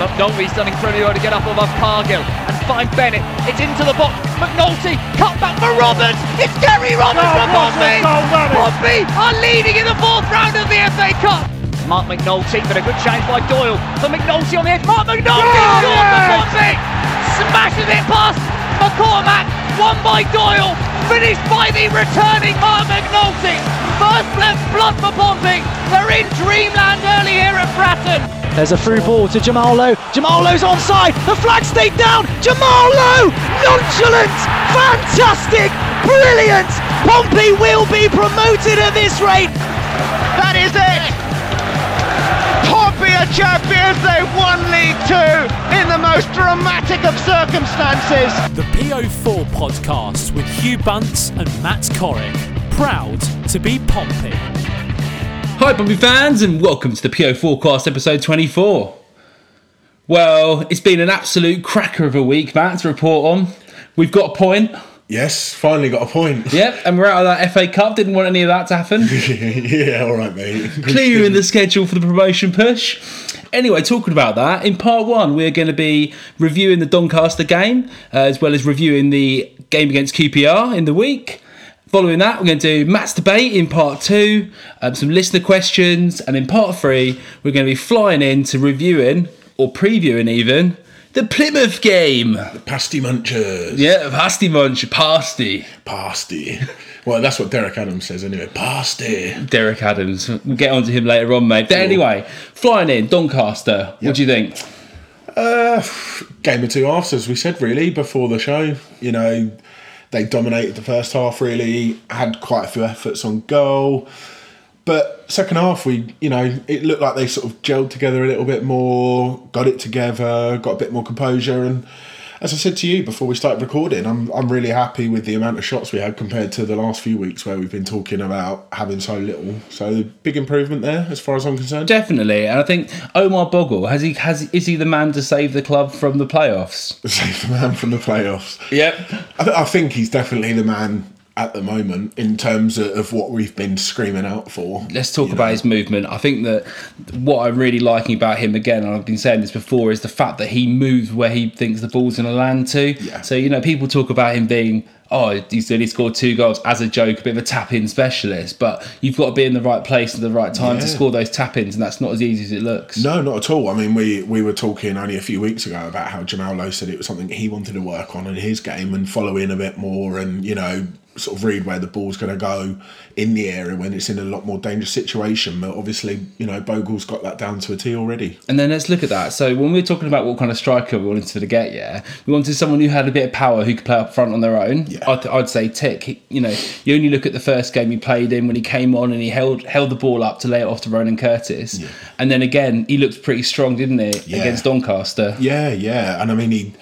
McNulty's done incredibly well to get up above Cargill and find Bennett. It's into the box. McNulty, cut back for Roberts. It's Gary Roberts Oh, for what a Pompey. goal that is. Pompey are leading in the fourth round of the FA Cup. Marc McNulty, but a good change by Doyle. For McNulty on the edge. Marc McNulty Oh, scores yes. for Pompey. Smashes it past McCormack. Won by Doyle. Finished by the returning Marc McNulty. First left blood for Pompey. They're in dreamland early here at Fratton. There's a through ball to Jamal Lowe. Jamal Lowe's onside. The flag stayed down. Jamal Lowe, nonchalant, fantastic, brilliant. Pompey will be promoted at this rate. That is it! Pompey are champions, they won League Two in the most dramatic of circumstances. The PO4 podcast with Hugh Bunce and Matt Corrick. Proud to be Pompey. Hi, Pompey fans, and welcome to the PO Forecast episode 24. Well, it's been an absolute cracker of a week, Matt, to report on. We've got a point. Yes, finally got a point. Yep, and we're out of that FA Cup. Didn't want any of that to happen. yeah, all right, mate. Clear in the schedule for the promotion push. Anyway, talking about that, in part one, we're going to be reviewing the Doncaster game, uh, as well as reviewing the game against QPR in the week. Following that, we're going to do Matt's debate in part two, um, some listener questions, and in part three, we're going to be flying in to reviewing, or previewing even, the Plymouth game. The pasty munchers. Yeah, pasty munch, pasty. Pasty. Well, that's what Derek Adams says anyway. Pasty. Derek Adams. We'll get on to him later on, mate. But anyway, flying in, Doncaster. What do you think? Uh, game of two halves, as we said, really, before the show. You know, they dominated the first half, really, had quite a few efforts on goal. But second half, we, you know, it looked like they sort of gelled together a little bit more, got it together, got a bit more composure. And as I said to you before we started recording, I'm, I'm really happy with the amount of shots we had compared to the last few weeks where we've been talking about having so little. So big improvement there, as far as I'm concerned. Definitely, and I think Omar Bogle has he has is he the man to save the club from the playoffs? Save the man from the playoffs. Yep. I, th- I think he's definitely the man at the moment in terms of, what we've been screaming out for. Let's talk about know. his movement. I think that what I'm really liking about him again, and I've been saying this before, is the fact that he moves where he thinks the ball's going to land to. Yeah. So you know, people talk about him being. Oh, he's only scored two goals as a joke, a bit of a tap-in specialist. But you've got to be in the right place at the right time to score those tap-ins, and that's not as easy as it looks. No, not at all. I mean, we, we were talking only a few weeks ago about how Jamal Lowe said it was something he wanted to work on in his game and follow in a bit more and, you know, sort of read where the ball's going to go in the area when it's in a lot more dangerous situation. But obviously, you know, Bogle's got that down to a T already. And then let's look at that. So when we are talking about what kind of striker we wanted to get, yeah, we wanted someone who had a bit of power, who could play up front on their own. Yeah. I'd, I'd say Tick. He- You know, you only look at the first game he played in when he came on and he held held the ball up to lay it off to Ronan Curtis. Yeah. And then again, he looked pretty strong, didn't he, Yeah. against Doncaster? Yeah, yeah, and I mean, he.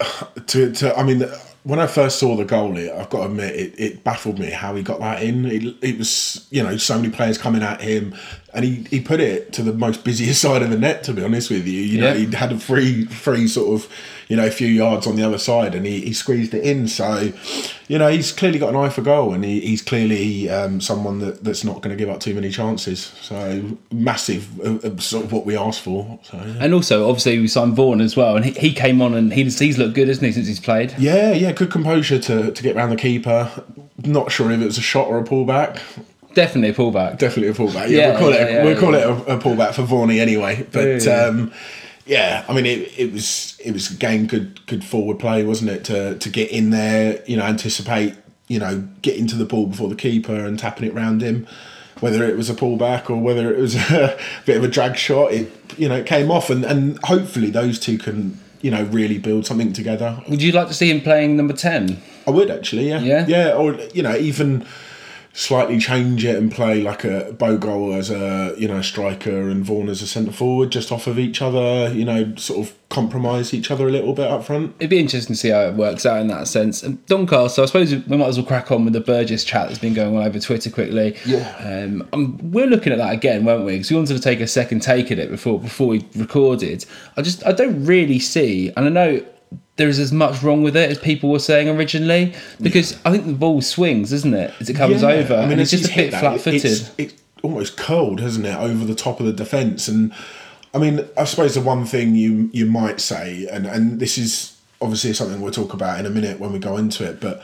To, to I mean, when I first saw the goal, it, I've got to admit, it, it baffled me how he got that in. It, it was, you know, so many players coming at him, and he, he put it to the most busiest side of the net. To be honest with you, you know, he had a free, free sort of, you know, a few yards on the other side, and he, he squeezed it in. So, you know, he's clearly got an eye for goal, and he, he's clearly um, someone that, that's not going to give up too many chances. So massive, uh, uh, sort of what we asked for. So yeah. And also, obviously, we signed Vaughan as well, and he, he came on and he's, he's looked good, isn't he, since he's played? Yeah, yeah, good composure to, to get around the keeper. Not sure if it was a shot or a pullback. Definitely a pullback. Definitely a pullback. Yeah, Yeah, we'll call it. yeah, yeah, we'll call yeah. it a, a pullback for Vorney anyway. But Yeah, yeah. um, yeah, I mean, it, it was it was again good good forward play, wasn't it? To to get in there, you know, anticipate, you know, getting to the ball before the keeper and tapping it round him. Whether it was a pullback or whether it was a bit of a drag shot, it you know it came off, and and hopefully those two can you know really build something together. Would you like to see him playing number 10? I would actually, yeah. Yeah? Yeah, or you know, even slightly change it and play like a Bogle as a you know striker and Vaughan as a centre forward, just off of each other. You know, sort of compromise each other a little bit up front. It'd be interesting to see how it works out in that sense. And Doncaster, I suppose we might as well crack on with the Burgess chat that's been going on over Twitter quickly. Yeah. Um, um, we're looking at that again, weren't we? Because we wanted to take a second take at it before before we recorded. I just I don't really see, and I know there is as much wrong with it as people were saying originally because I think the ball swings, isn't it, as it comes Yeah, over, I mean, and it's just a bit flat-footed. It's, it's almost curled, hasn't it, over the top of the defence and. I mean, I suppose the one thing you you might say, and and this is obviously something we'll talk about in a minute when we go into it, but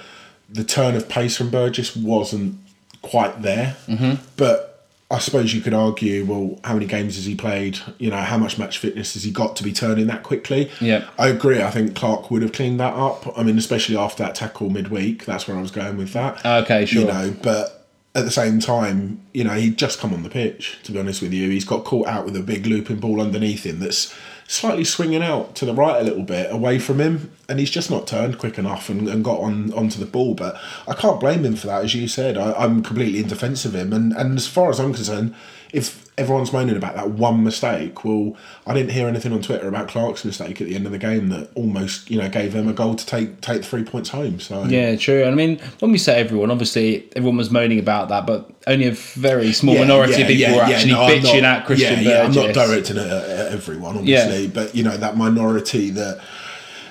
the turn of pace from Burgess wasn't quite there. Mm-hmm. But I suppose you could argue, well, how many games has he played? You know, how much match fitness has he got to be turning that quickly? Yeah. I agree. I think Clarke would have cleaned that up. I mean, especially after that tackle midweek. That's where I was going with that. Ah, okay, sure. You know, but at the same time, you know, he'd just come on the pitch, to be honest with you. He's got caught out with a big looping ball underneath him that's slightly swinging out to the right a little bit away from him, and he's just not turned quick enough and, and got on onto the ball. But I can't blame him for that, as you said. I, I'm completely in defence of him, and, and as far as I'm concerned, if everyone's moaning about that one mistake, well, I didn't hear anything on Twitter about Clarke's mistake at the end of the game that almost you know gave them a goal to take take the three points home. So Yeah, true. I mean, when we say everyone, obviously everyone was moaning about that, but only a very small Yeah, minority yeah, of people yeah, were actually no, bitching not- at Christian yeah, yeah, I'm not directing it at at everyone, obviously, but you know that minority that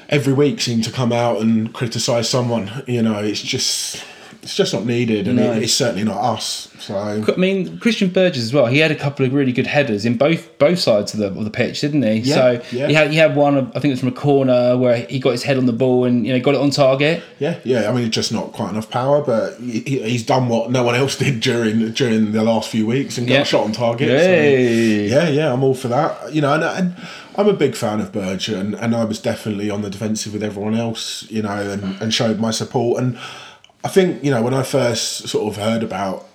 every week seem to come out and criticise someone. You know, it's just it's just not needed, and No. it, it's certainly not us. So I mean, Christian Burgess as well. He had a couple of really good headers in both both sides of the of the pitch, didn't he? Yeah, so yeah. he had he had one. I think it was from a corner where he got his head on the ball and you know got it on target. yeah, yeah. I mean, it's just not quite enough power, but he, he- he's done what no one else did during during the last few weeks and got Yeah. a shot on target. so- yeah, yeah, I'm all for that. You know, and, and I'm a big fan of Burge, and, and I was definitely on the defensive with everyone else. You know, and, and showed my support. And I think you know when I first sort of heard about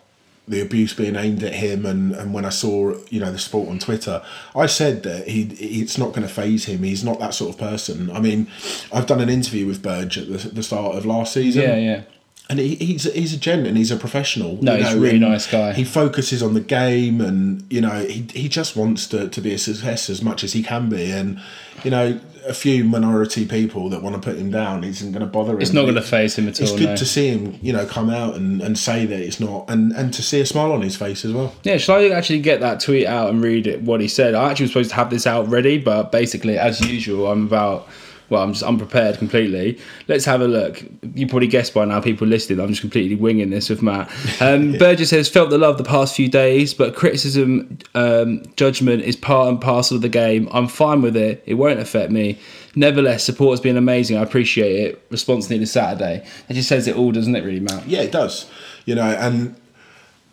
the abuse being aimed at him, and, and when I saw you know the sport on Twitter, I said that he it's not going to phase him. He's not that sort of person. I mean, I've done an interview with Burge at the, the start of last season. Yeah, yeah. And he, he's he's a gent and he's a professional. No, you he's a really nice guy. He focuses on the game, and you know he he just wants to, to be a success as much as he can be. And you know, a few minority people that want to put him down isn't going to bother him. It's not going to phase him at It's all. good no. to see him, you know, come out and, and say that it's not, and, and to see a smile on his face as well. Yeah, shall I actually get that tweet out and read it? What he said. I actually was supposed to have this out ready, but basically, as usual, I'm about. Well, I'm just unprepared completely. Let's have a look. You probably guessed by now, people listening. I'm just completely winging this with Matt. Um, Burgess has felt the love the past few days, but criticism, um, judgment is part and parcel of the game. I'm fine with it. It won't affect me. Nevertheless, support has been amazing. I appreciate it. Response needed Saturday. It just says it all, doesn't it, really, Matt? Yeah, it does. You know, and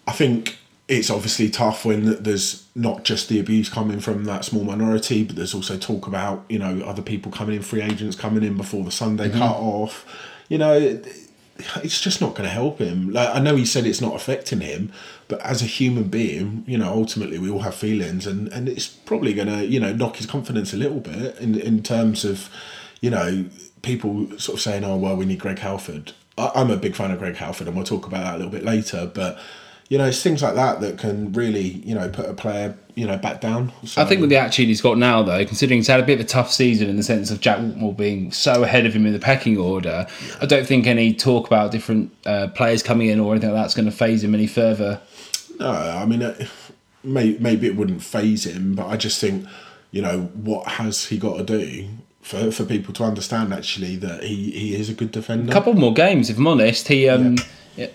I think it's obviously tough when there's not just the abuse coming from that small minority, but there's also talk about you know other people coming in, free agents coming in before the Sunday mm-hmm. cut off. You know, it's just not going to help him. Like I know he said it's not affecting him, but as a human being, you know, ultimately we all have feelings, and and it's probably going to you know knock his confidence a little bit in in terms of you know people sort of saying, oh well, we need Greg Halford. I, I'm a big fan of Greg Halford, and we'll talk about that a little bit later, but. You know, it's things like that that can really, you know, put a player, you know, back down. So, I think with the attitude he's got now, though, considering he's had a bit of a tough season in the sense of Jack Whatmough being so ahead of him in the pecking order, I don't think any talk about different uh, players coming in or anything like that's going to phase him any further. No, I mean, uh, may, maybe it wouldn't phase him, but I just think, you know, what has he got to do for, for people to understand actually that he, he is a good defender? A couple more games, if I'm honest. He, um,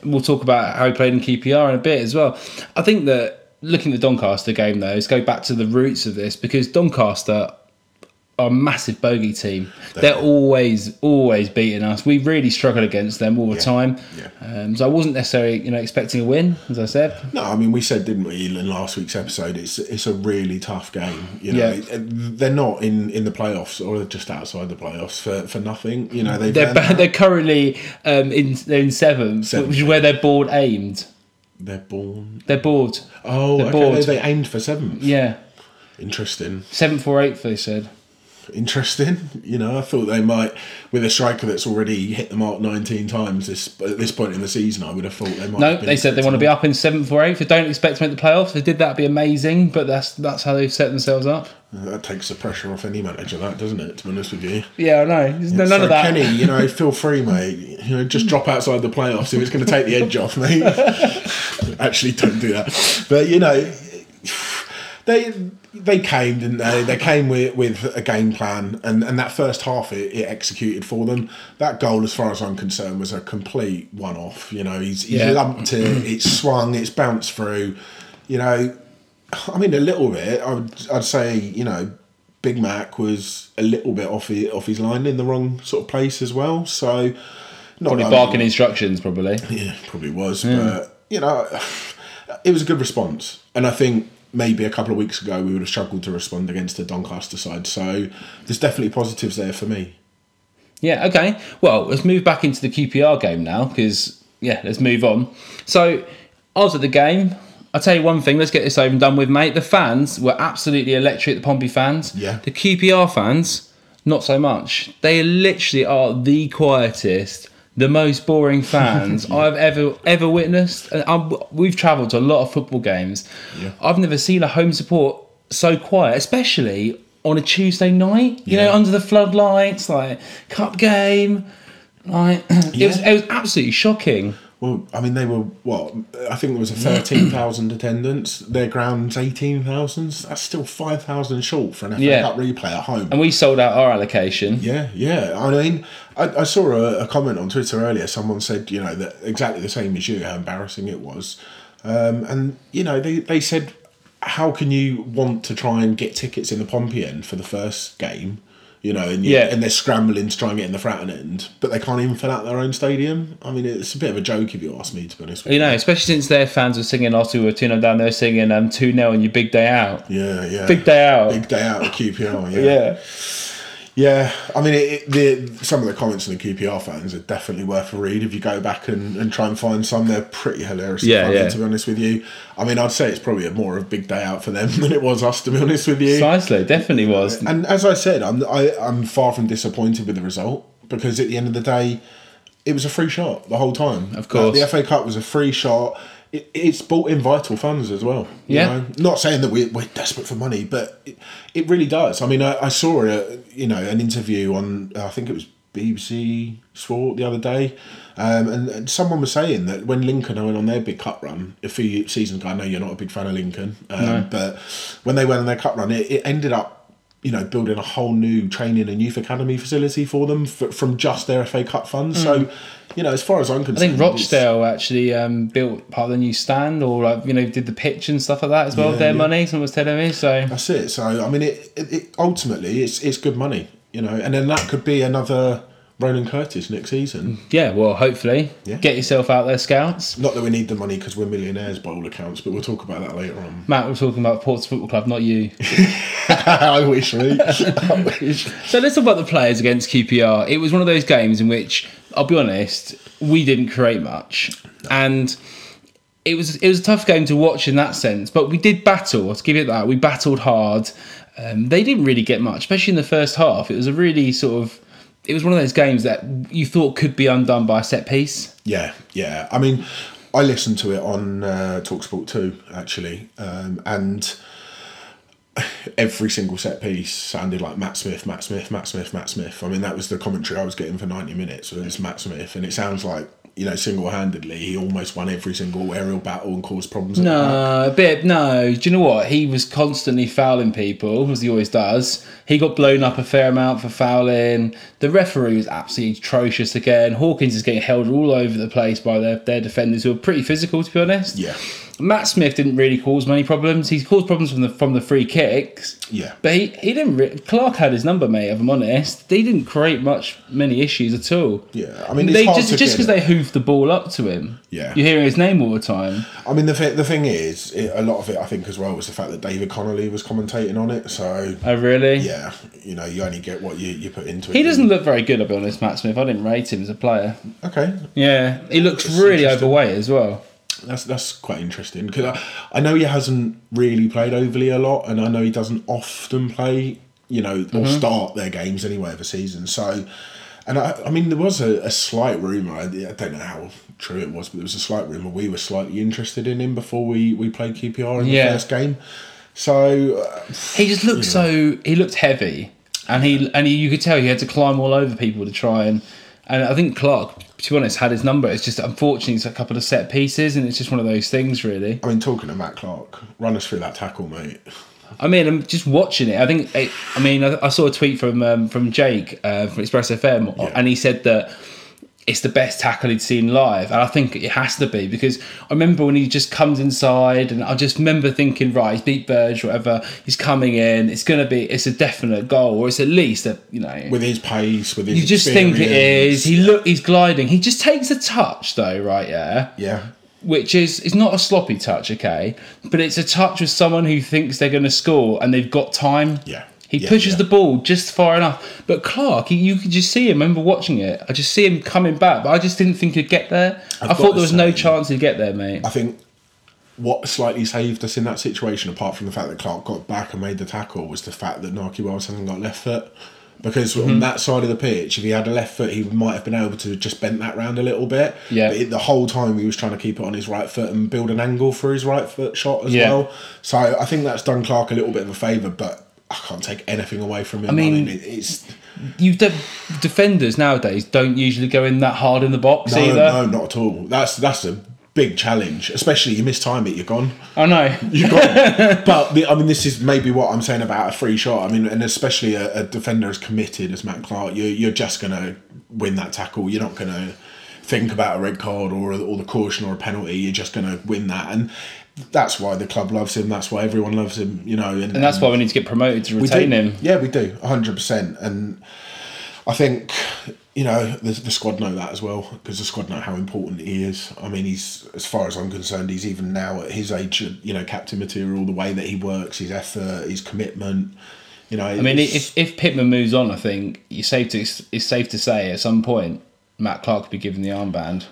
we'll talk about how he played in QPR in a bit as well. I think that looking at the Doncaster game though, is go back to the roots of this because Doncaster a massive bogey team. They're always, always beating us. We really struggle against them all the time. yeah. Um, so I wasn't necessarily, you know, expecting a win, as I said. No, I mean we said, didn't we, in last week's episode? It's it's a really tough game. You know, Yeah. They're not in, in the playoffs or just outside the playoffs for, for nothing. You know, they've They're ba- they're currently um, in they're in seventh, Seventh, which is where they're board aimed. they're born. They're bored. Oh, They're okay. bored. They, they aimed for seventh. Yeah, Interesting. seventh or eighth. They said. Interesting. You know, I thought they might, with a striker that's already hit the mark 19 times this at this point in the season, I would have thought they might. No, they said they want to be up in seventh or eighth. They don't expect to make the playoffs. They did that, be amazing. But that's that's how they've set themselves up. That takes the pressure off any manager, that doesn't it? To be honest with you. Yeah, I know. There's no, none so of that. Kenny, you know, feel free, mate. You know, just drop outside the playoffs if it's going to take the edge off, mate. Actually, don't do that. But you know, they they came, didn't they? They came with, with a game plan, and, and that first half it, it executed for them. That goal, as far as I'm concerned, was a complete one off. You know, he's, he's Yeah. lumped it, it's swung, it's bounced through. You know, I mean, a little bit. I would, I'd say, you know, Big Mac was a little bit off his, off his line in the wrong sort of place as well. So, not Probably barking instructions, probably. Yeah, probably was. Hmm. But, you know, it was a good response. And I think maybe a couple of weeks ago we would have struggled to respond against the Doncaster side. So, there's definitely positives there for me. Yeah, okay. Well, let's move back into the QPR game now because, yeah, let's move on. So, I was at the game. I'll tell you one thing, let's get this over and done with, mate. The fans were absolutely electric, the Pompey fans. Yeah. The QPR fans, not so much. They literally are the quietest, the most boring fans I've ever ever witnessed. And I'm, we've travelled to a lot of football games. Yeah. I've never seen a home support so quiet, especially on a Tuesday night. You know, under the floodlights, like cup game. Like it was, it was absolutely shocking. Well, I mean, they were what? I think there was a thirteen thousand attendance. Their ground's eighteen thousand. That's still five thousand short for an FA Yeah. Cup replay at home. And we sold out our allocation. yeah, yeah. I mean, I, I saw a, a comment on Twitter earlier. Someone said, you know, that exactly the same as you, how embarrassing it was. Um, and you know, they they said, how can you want to try and get tickets in the Pompey end for the first game? You know, and, you, Yeah. and they're scrambling to try and get in the Fratton end, but they can't even fill out their own stadium. I mean, it's a bit of a joke if you ask me, to be honest with You you. know, especially since their fans were singing we were 2 0 down, they were singing um, 2 0 on your big day out. Yeah, yeah. Big day out. Big day out at QPR. Yeah, Yeah. Yeah. I mean, it, it, the some of the comments from the QPR fans are definitely worth a read. If you go back and, and try and find some, they're pretty hilarious. Yeah, funny, yeah. To be honest with you, I mean, I'd say it's probably a more of a big day out for them than it was us. To be honest with you, Precisely, definitely was. and as I said, I'm I, I'm far from disappointed with the result because at the end of the day, it was a free shot the whole time. Of course. Uh, the FA Cup was a free shot. It, it's brought in vital funds as well. you Yeah. know. Not saying that we're, we're desperate for money, but it, it really does. I mean, I, I saw a you know an interview on I think it was BBC Sport the other day, um, and, and someone was saying that when Lincoln went on their big cup run a few seasons ago, I know you're not a big fan of Lincoln, um, but when they went on their cup run, it, it ended up you know, building a whole new training and youth academy facility for them f from just their FA Cup funds. So, you know, as far as I'm concerned, I think Rochdale actually um, built part of the new stand or, like, you know, did the pitch and stuff like that as well Yeah, with their yeah. money, someone was telling me. So, That's it. So, I mean, it, it, it ultimately it's it's good money, you know, and then that could be another Ronan Curtis next season. yeah, well, hopefully, Yeah. get yourself out there, scouts. Not that we need the money because we're millionaires by all accounts, but we'll talk about that later on. Matt, we're talking about Ports Football Club, not you. I wish, me. I wish. So let's talk about the players against QPR. It was one of those games in which, I'll be honest, we didn't create much, and it was it was a tough game to watch in that sense. But we did battle. Let's give it that. We battled hard. Um, they didn't really get much, especially in the first half. It was a really sort of. It was one of those games that you thought could be undone by a set piece. Yeah, yeah. I mean, I listened to it on uh, Talksport 2, actually, um, and every single set piece sounded like Matt Smith, Matt Smith, Matt Smith, Matt Smith. I mean, that was the commentary I was getting for 90 minutes, was Matt Smith, and it sounds like, you know, single handedly, he almost won every single aerial battle and caused problems. at the. No, a bit. No, do you know what? He was constantly fouling people, as he always does. He got blown up a fair amount for fouling. The referee was absolutely atrocious again. Hawkins is getting held all over the place by their, their defenders who are pretty physical, to be honest. Yeah, Matt Smith didn't really cause many problems. He caused problems from the from the free kicks. yeah. But he, he didn't. Re- Clarke had his number, mate. If I'm honest, they didn't create much many issues at all. Yeah, I mean, it's they just just because they hoofed the ball up to him. Yeah. you're hearing his name all the time. I mean, the, th- the thing is, it, a lot of it, I think, as well, was the fact that David Connolly was commentating on it. So, Oh, really? yeah, you know, you only get what you, you put into it. He doesn't look very good, I'll be honest, Matt Smith. I didn't rate him as a player. Okay, Yeah, he looks It's really overweight as well. That's that's quite interesting because I, I know he hasn't really played overly a lot, and I know he doesn't often play, you know, or start their games anyway of a season. So, and I, I mean, there was a, a slight rumor. I, I don't know how true it was, but there was a slight rumor we were slightly interested in him before we we played QPR in the first game. So, uh, He just looked so he looked heavy, and he and he, you could tell he had to climb all over people to try and. And I think Clarke, to be honest, had his number. It's just unfortunately it's a couple of set pieces, and it's just one of those things, really. I mean, talking to Matt Clarke, run us through that tackle, mate. I mean, I'm just watching it. I think. It, I mean, I, I saw a tweet from um, from Jake uh, from Express FM, Yeah. and he said that it's the best tackle he'd seen live, and I think it has to be because I remember when he just comes inside, and I just remember thinking, right, he's beat Burge, whatever, he's coming in, it's gonna be, it's a definite goal, or it's at least a, you know, with his pace, with his you just think it is. He look, he's gliding. He just takes a touch though, right? Yeah, Yeah. which is is not a sloppy touch, okay, but it's a touch with someone who thinks they're going to score and they've got time. Yeah. He Yeah, pushes yeah. the ball just far enough. But Clarke, he, you could just see him. I remember watching it. I just see him coming back, but I just didn't think he'd get there. I've I thought there was no chance he'd get there, mate. I think what slightly saved us in that situation, apart from the fact that Clarke got back and made the tackle, was the fact that Nahki Wells hasn't got left foot. Because Mm-hmm. on that side of the pitch, if he had a left foot, he might have been able to just bent that round a little bit. Yeah. But it, the whole time he was trying to keep it on his right foot and build an angle for his right foot shot as Yeah. well. So I think that's done Clarke a little bit of a favour, but I can't take anything away from him. I mean- mean, it, it's You de- defenders nowadays don't usually go in that hard in the box no, either. no, not at all. That's that's a big challenge, especially you miss time it, you're gone. I know. You got, but the, I mean, this is maybe what I'm saying about a free shot. I mean, and especially a, a defender as committed as Matt Clarke, you, you're just going to win that tackle. You're not going to think about a red card or or the caution or a penalty. You're just going to win that, and that's why the club loves him. That's why everyone loves him. You know, and, And that's why we need to get promoted to retain him. Yeah, we do, hundred percent. And I think you know the, the squad know that as well because the squad know how important he is. I mean, he's as far as I'm concerned, he's even now at his age, you know, captain material. The way that he works, his effort, his commitment. You know, I mean, if if Pitman moves on, I think it's safe to it's safe to say at some point Matt Clarke could be given the armband.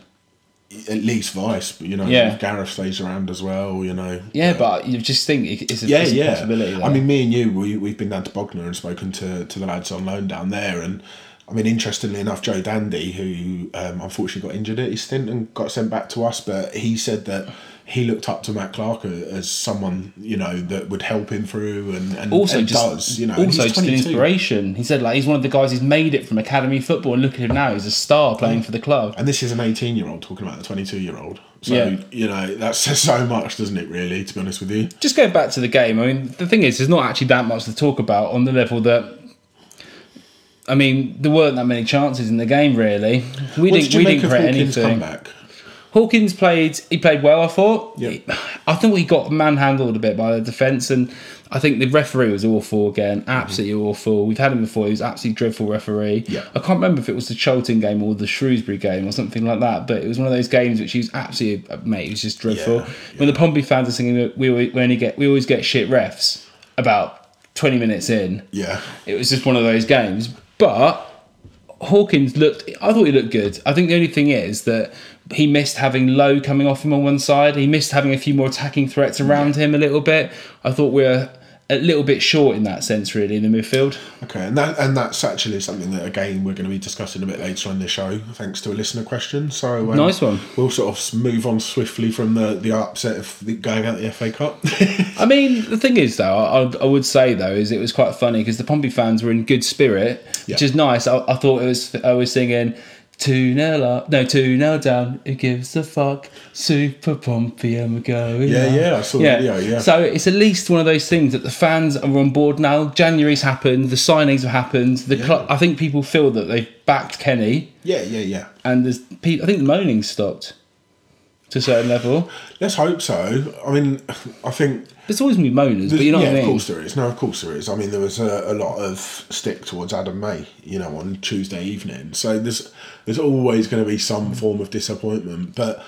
At least Vice, but you know, Yeah. Gareth stays around as well, you know. Yeah, but you just think it's a, yeah, it's a yeah. possibility. I mean, me and you, we, we've been down to Bognor and spoken to, to the lads on loan down there. And I mean, interestingly enough, Joe Dandy, who um, unfortunately got injured at his stint and got sent back to us, but he said that he looked up to Matt Clarke as someone, you know, that would help him through and, and, also and just does, you know. also just an inspiration. He said like he's one of the guys who's made it from academy football, and look at him now. He's a star playing for the club. And this is an 18 year old talking about a 22 year old. So, Yeah. you know, that says so much, doesn't it, really, to be honest with you? Just going back to the game, I mean, the thing is, there's not actually that much to talk about on the level that. I mean, there weren't that many chances in the game, really. We didn't. We didn't create Hawkins' anything. comeback? Hawkins played. He played well. I thought. Yeah. I think he got manhandled a bit by the defence, and I think the referee was awful again. Absolutely mm-hmm. awful. We've had him before. He was absolutely dreadful referee. Yeah. I can't remember if it was the Charlton game or the Shrewsbury game or something like that, but it was one of those games which he was absolutely uh, mate. It was just dreadful. Yeah, When the Pompey fans are singing, that we always- we only get we always get shit refs about twenty minutes in. Yeah. It was just one of those games. But Hawkins looked. I thought he looked good. I think the only thing is that he missed having Lowe coming off him on one side. He missed having a few more attacking threats around him a little bit. I thought we were a little bit short in that sense, really, in the midfield. Okay, and that and that's actually something that again we're going to be discussing a bit later on the show, thanks to a listener question. So um, Nice one. We'll sort of move on swiftly from the the upset of the, going out the FA Cup. I mean, the thing is, though, I, I would say though, is it was quite funny because the Pompey fans were in good spirit, which is nice. I, I thought it was. I was singing. Two nil up, no two nil down. Who gives a fuck? Super we're going. Yeah, up. yeah, I saw the video, yeah. So it's at least one of those things that the fans are on board now. January's happened. The signings have happened. The club. I think people feel that they've backed Kenny, yeah, yeah, yeah. and there's. pe- I think the moaning stopped to a certain level. Let's hope so. I mean, I think. There's always moaners, but you know yeah, what I mean. of course there is. No, of course there is. I mean, there was a, a lot of stick towards Adam May, you know, on Tuesday evening. So there's there's always going to be some form of disappointment. But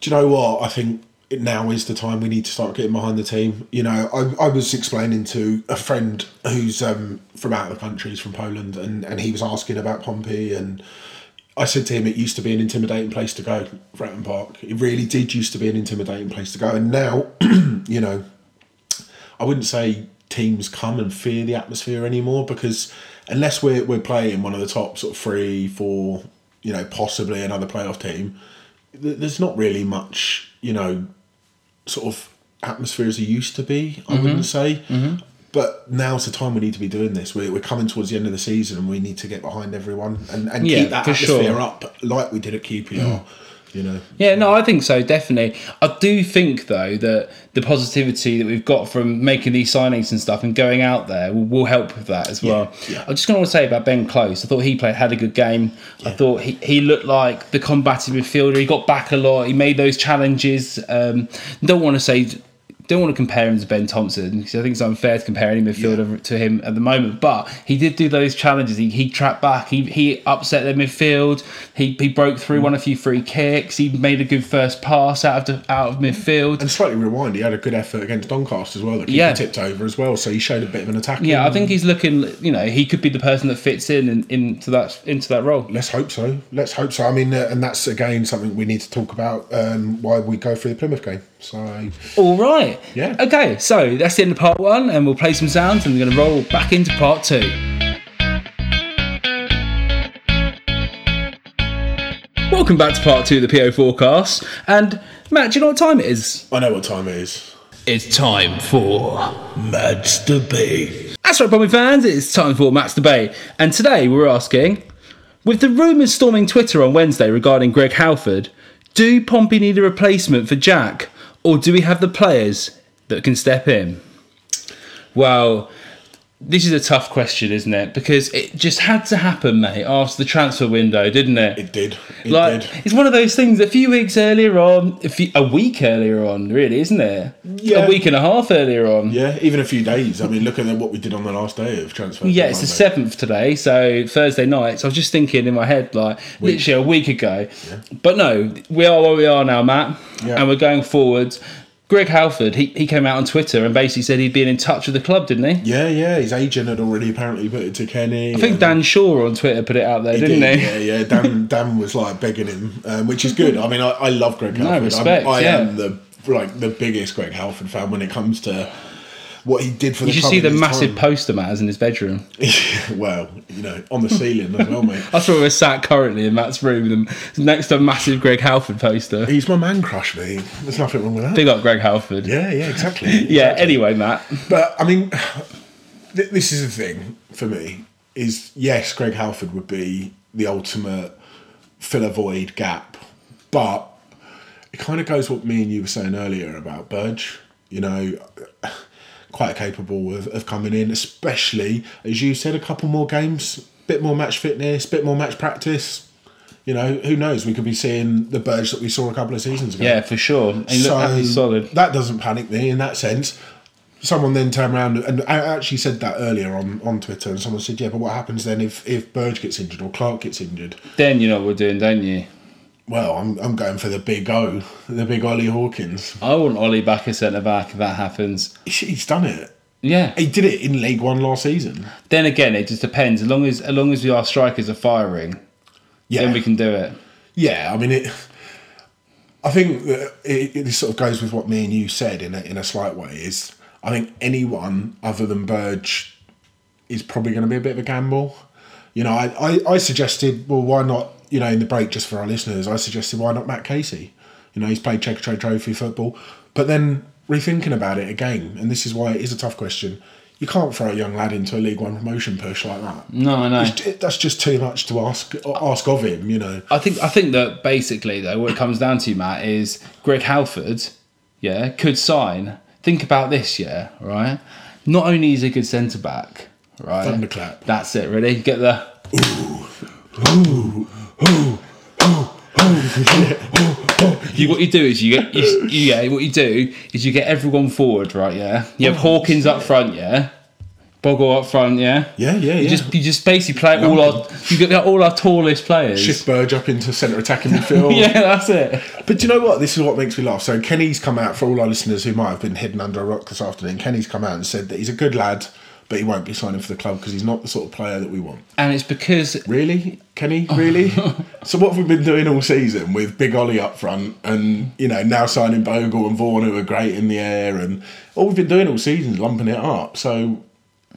do you know what? I think now is the time we need to start getting behind the team. You know, I, I was explaining to a friend who's um, from out of the country, he's from Poland, and, and he was asking about Pompey and. I said to him, it used to be an intimidating place to go, Fratton Park. It really did used to be an intimidating place to go. And now, you know, I wouldn't say teams come and fear the atmosphere anymore because unless we're, we're playing one of the top sort of three, four, you know, possibly another playoff team, th- there's not really much, you know, sort of atmosphere as it used to be, I mm-hmm. wouldn't say. Mm-hmm. But now's the time we need to be doing this. We're, we're coming towards the end of the season and we need to get behind everyone and, and Yeah, keep that atmosphere sure. up like we did at QPR. You know, Yeah, no, I think so, definitely. I do think, though, that the positivity that we've got from making these signings and stuff and going out there will, will help with that as well. yeah. I'm just going to say about Ben Close. I thought he played had a good game. I thought he, he looked like the combative midfielder. He got back a lot. He made those challenges. Um, don't want to say don't want to compare him to Ben Thompson because I think it's unfair to compare any midfielder to him at the moment. But he did do those challenges. He, he trapped back. He he upset their midfield. He he broke through, won a few free kicks. He made a good first pass out of the, out of midfield. and slightly rewind, he had a good effort against Doncaster as well. The keeper Yeah. tipped over as well, so he showed a bit of an attack. Yeah, I think he's looking. You know, he could be the person that fits in, in into that into that role. Let's hope so. Let's hope so. I mean, uh, and that's again something we need to talk about. Um, why we go through the Plymouth game. So All right. Yeah. Okay, so that's the end of part one, and we'll play some sounds, and we're going to roll back into part two. Welcome back to part two of the PO forecast. And Matt, do you know what time it is? I know what time it is. It's time for Matt's Debate. That's right, Pompey fans, it's time for Matt's Debate. And today we're asking with the rumours storming Twitter on Wednesday regarding Greg Halford, do Pompey need a replacement for Jack, or do we have the players that can step in? Well, this is a tough question, isn't it? Because it just had to happen, mate, after the transfer window, didn't it? It did. It like did. it's one of those things. A few weeks earlier on, a, few, a week earlier on, really, isn't it? Yeah. A week and a half earlier on. Yeah, even a few days. I mean, look at what we did on the last day of transfer. Yeah, it's the seventh today, so Thursday night. So I was just thinking in my head, like literally a week ago. Yeah. But no, we are where we are now, Matt, Yeah. and we're going forward. Greg Halford, he, he came out on Twitter and basically said he'd been in touch with the club, didn't he? Yeah, yeah. His agent had already apparently put it to Kenny. I think Dan Shaw on Twitter put it out there, didn't he? Yeah, yeah. Dan, Dan was like begging him, um, which is good. I mean, I, I love Greg Halford. I'm- respect, I yeah. am the like the biggest Greg Halford fan when it comes to what he did for the You see the massive time. poster Matt has in his bedroom. well, you know, on the ceiling as well, mate. That's where we're sat currently in Matt's room, next to a massive Greg Halford poster. He's my man crush, mate. There's nothing wrong with that. Big up Greg Halford. Yeah, yeah, exactly. Yeah, anyway, Matt. But I mean, th- this is the thing for me: is yes, Greg Halford would be the ultimate fill a void gap, but it kind of goes what me and you were saying earlier about Burge. You know, quite capable of, of coming in, especially as you said, a couple more games, bit more match fitness, bit more match practice. You know, who knows? We could be seeing the Burge that we saw a couple of seasons ago. Yeah, for sure. And looked solid. That doesn't panic me in that sense. Someone then turned around and I actually said that earlier on, on Twitter, and someone said, "Yeah, but what happens then if if Burge gets injured or Clarke gets injured?" Then you know what we're doing, don't you? Well, I'm I'm going for the big O, the big Ollie Hawkins. I want Ollie back as centre back if that happens. He's, he's done it. Yeah. He did it in League One last season. Then again, it just depends. As long as as long as our strikers are firing, Yeah, then we can do it. Yeah, I mean it. I think that it, it sort of goes with what me and you said in a, in a slight way. Is I think anyone other than Burge is probably going to be a bit of a gamble. You know, I, I, I suggested, well, why not? You know, in the break, just for our listeners, I suggested why not Matt Casey? You know, he's played Checkatrade Trophy football, but then rethinking about it again, and this is why it is a tough question. You can't throw a young lad into a League One promotion push like that. No, I know. That's just too much to ask ask of him. You know. I think I think that basically though, what it comes down to, Matt, is Greg Halford, yeah, could sign. Think about this, yeah, right? Not only is he a good centre back, right? Thunderclap. That's it, really. Get the You what you do is you get you, you yeah what you do is you get everyone forward right yeah you have oh, Hawkins up front yeah Bogle up front yeah Yeah, yeah, you yeah. just you just basically play all our you get all our tallest players shift Burge up into centre attacking midfield. yeah that's it But do you know what? This is what makes me laugh. So Kenny's come out for all our listeners who might have been hidden under a rock this afternoon. Kenny's come out and said that he's a good lad, but he won't be signing for the club because he's not the sort of player that we want. and it's because Really, Kenny? Really? so what have we been doing all season with Big Ollie up front, and you know now signing Bogle and Vaughan who are great in the air, and all we've been doing all season is lumping it up. So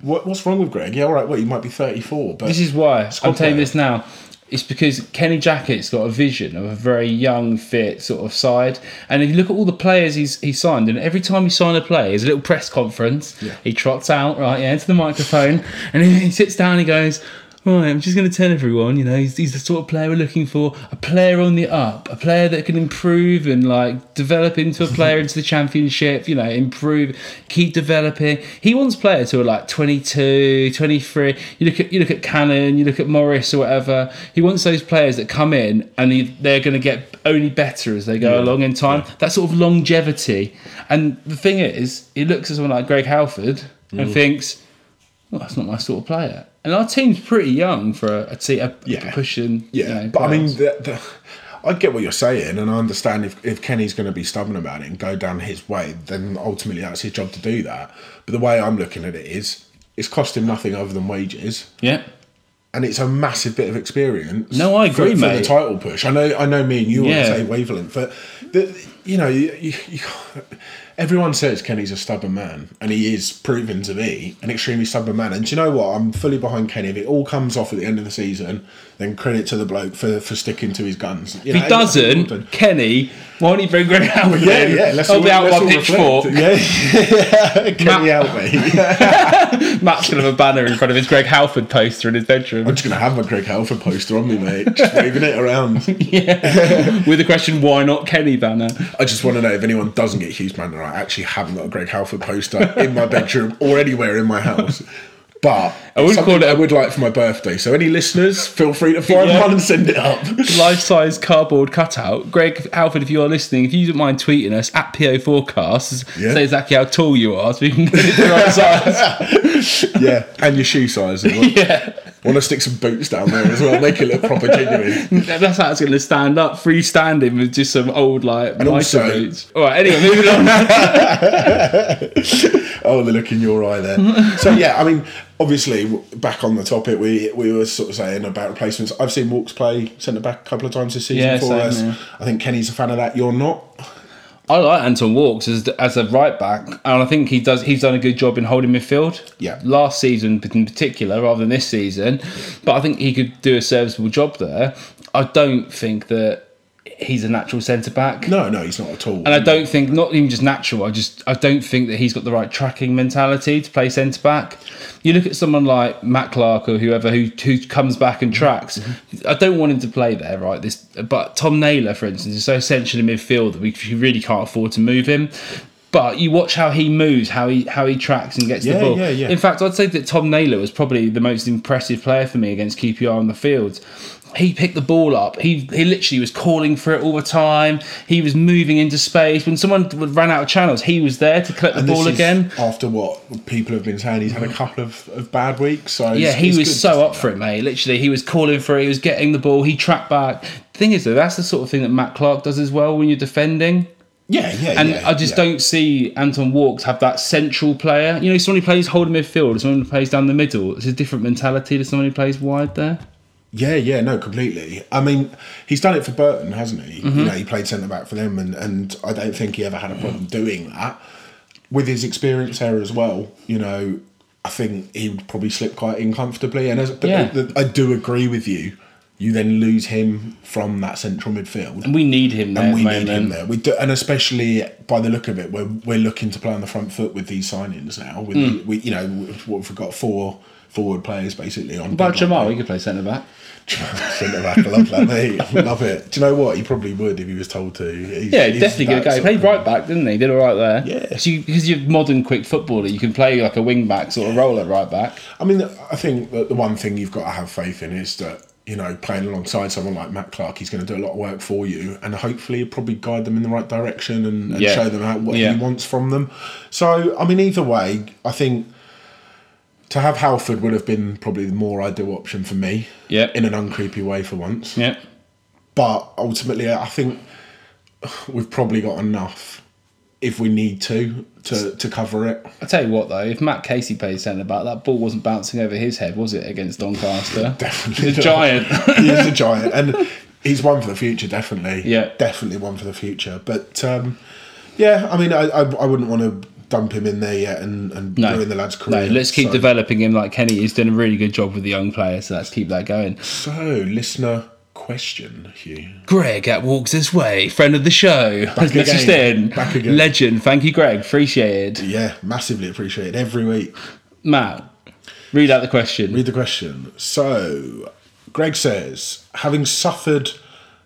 what, what's wrong with Greg? Yeah, all right. Well, he might be thirty-four, but This is why I'm telling you this now. It's because Kenny Jackett's got a vision of a very young, fit sort of side. And if you look at all the players he's he signed, and every time he signed a player, there's a little press conference. Yeah. He trots out right, yeah, into the microphone, and he, he sits down. and He goes, Right, I'm just going to tell everyone, you know, he's, he's the sort of player we're looking for. A player on the up, a player that can improve and like develop into a player into the championship, you know, improve, keep developing. He wants players who are like 22, 23. You look at you look at Cannon, you look at Morris or whatever. He wants those players that come in and he, they're going to get only better as they go along in time. That sort of longevity. And the thing is, he looks at someone like Greg Halford and mm. thinks, well, that's not my sort of player. And our team's pretty young for a, a, te- a Yeah. pushing. Yeah, you know, but I mean, the, the, I get what you're saying, and I understand if, if Kenny's going to be stubborn about it and go down his way, then ultimately that's his job to do that. But the way I'm looking at it is, it's cost him nothing other than wages, yeah, and it's a massive bit of experience. No, I agree, for, for the title push. I know, I know, me and you Yeah. on the same wavelength, but the, you know, you, you, you, everyone says Kenny's a stubborn man, and he is proven to be an extremely stubborn man. And do you know what? I'm fully behind Kenny. If it all comes off at the end of the season, then credit to the bloke for, for sticking to his guns. You if he doesn't, Kenny, why don't you bring Greg Halford yeah, in? yeah. Let's I'll all, be out with all pitchfork. Yeah, Kenny help me. Matt's gonna have a banner in front of his Greg Halford poster in his bedroom I'm just gonna have my Greg Halford poster on me, mate. Just waving it around. with the question, "Why not Kenny?" banner. I just want to know if anyone doesn't get Hugh's banner, I actually haven't got a Greg Halford poster in my bedroom or anywhere in my house. But I would call it- I would like for my birthday. So any listeners, feel free to find Yeah. one and send it up. Life-size cardboard cutout. Greg Halford, if you are listening, if you don't mind tweeting us at PO Forecasts, Yeah. say exactly how tall you are, so we can get it the right size. yeah, and your shoe size as well. yeah. Want to stick some boots down there as well, make it look proper genuine. That's how it's going to stand up, freestanding with just some old like mitre also- boots. All right, anyway, moving on. Oh, the look in your eye there. so yeah, I mean, obviously, back on the topic, we we were sort of saying about replacements. I've seen Walkes play centre back a couple of times this season Yeah, for same, us. yeah. I think Kenny's a fan of that. You're not. I like Anton Walkes as as a right back, and I think he does. He's done a good job in holding midfield. Yeah. Last season, in particular, rather than this season, but I think he could do a serviceable job there. I don't think that he's a natural centre back. No, no, he's not at all. And I don't think, not even just natural, I just I don't think that he's got the right tracking mentality to play centre back. You look at someone like Matt Clarke or whoever who who comes back and tracks. I don't want him to play there, right? This, but Tom Naylor, for instance, is so essential in midfield that we really can't afford to move him. But you watch how he moves, how he how he tracks and gets Yeah, the ball. yeah, yeah. In fact, I'd say that Tom Naylor was probably the most impressive player for me against QPR on the field. He picked the ball up. He he literally was calling for it all the time. He was moving into space. When someone ran out of channels, he was there to collect the And this ball again. After what people have been saying, he's had a mm. couple of, of bad weeks. So Yeah, he was so up for it, mate. Literally, he was calling for it. He was getting the ball. He tracked back. The thing is, though, that's the sort of thing that Matt Clarke does as well when you're defending. Yeah, yeah, And yeah, I just yeah. don't see Anton Walkes have that central player. You know, someone who plays holding midfield, someone who plays down the middle. It's a different mentality to someone who plays wide there. Yeah, yeah, no, completely. I mean, he's done it for Burton, hasn't he? Mm-hmm. You know, he played centre back for them, and, and I don't think he ever had a problem doing that. With his experience there as well, you know, I think he would probably slip quite in comfortably. And as, but Yeah. the- I do agree with you. You then lose him from that central midfield. And we need him there and we need him there. We do, and especially by the look of it, we're we're looking to play on the front foot with these signings now. With the, we, you know, we've got four forward players basically on. About Jamal? He could play centre back. Centre back, I love that, mate. Love it. Do you know what? He probably would if he was told to. He's, Yeah, he's definitely good go. He played right back, didn't he? Did all right there. Yeah. Because you, because you're modern quick footballer, you can play like a wing back sort of role at right back. I mean, I think that the one thing you've got to have faith in is that you know playing alongside someone like Matt Clarke, he's going to do a lot of work for you, and hopefully he'll probably guide them in the right direction and, and Yeah. show them how, what Yeah. he wants from them. So, I mean, either way, I think. To have Halford would have been probably the more ideal option for me. Yep. In an uncreepy way for once. Yeah. But ultimately, I think we've probably got enough if we need to to, to cover it. I tell you what though, if Matt Casey plays centre back, that ball wasn't bouncing over his head, was it, against Doncaster? Definitely He's a giant. he is a giant, and he's one for the future. Definitely, Yeah. definitely one for the future. But um, yeah, I mean, I, I I wouldn't want to dump him in there yet and, and No, ruin the lad's career. no. Let's keep So- developing him like Kenny. He's doing a really good job with the young players, so let's keep that going. So, listener question, Hugh. Greg at Walks This Way, friend of the show, has again. messaged in. Back again. Legend. Thank you, Greg. Appreciated. Yeah, massively appreciated every week. Matt, Read out the question. Read the question. So, Greg says, having suffered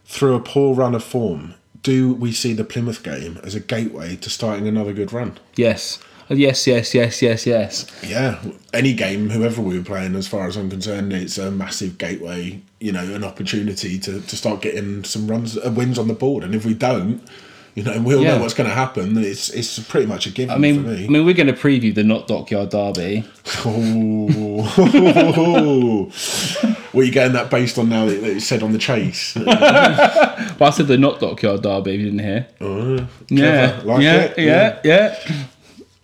through a poor run of form, do we see the Plymouth game as a gateway to starting another good run? Yes. Yes, yes, yes, yes, yes. Yeah, any game, whoever we were playing, as far as I'm concerned, it's a massive gateway. You know, an opportunity to, to start getting some runs, uh, wins on the board. And if we don't, you know, we all Yeah. know what's going to happen. It's it's pretty much a given I mean, for I mean, we're going to preview the not Dockyard Derby. Oh. what are you getting that based on now that it said on the chase? But I said the not Dockyard Derby. If you didn't hear. Oh, yeah. Like yeah, it, yeah, yeah,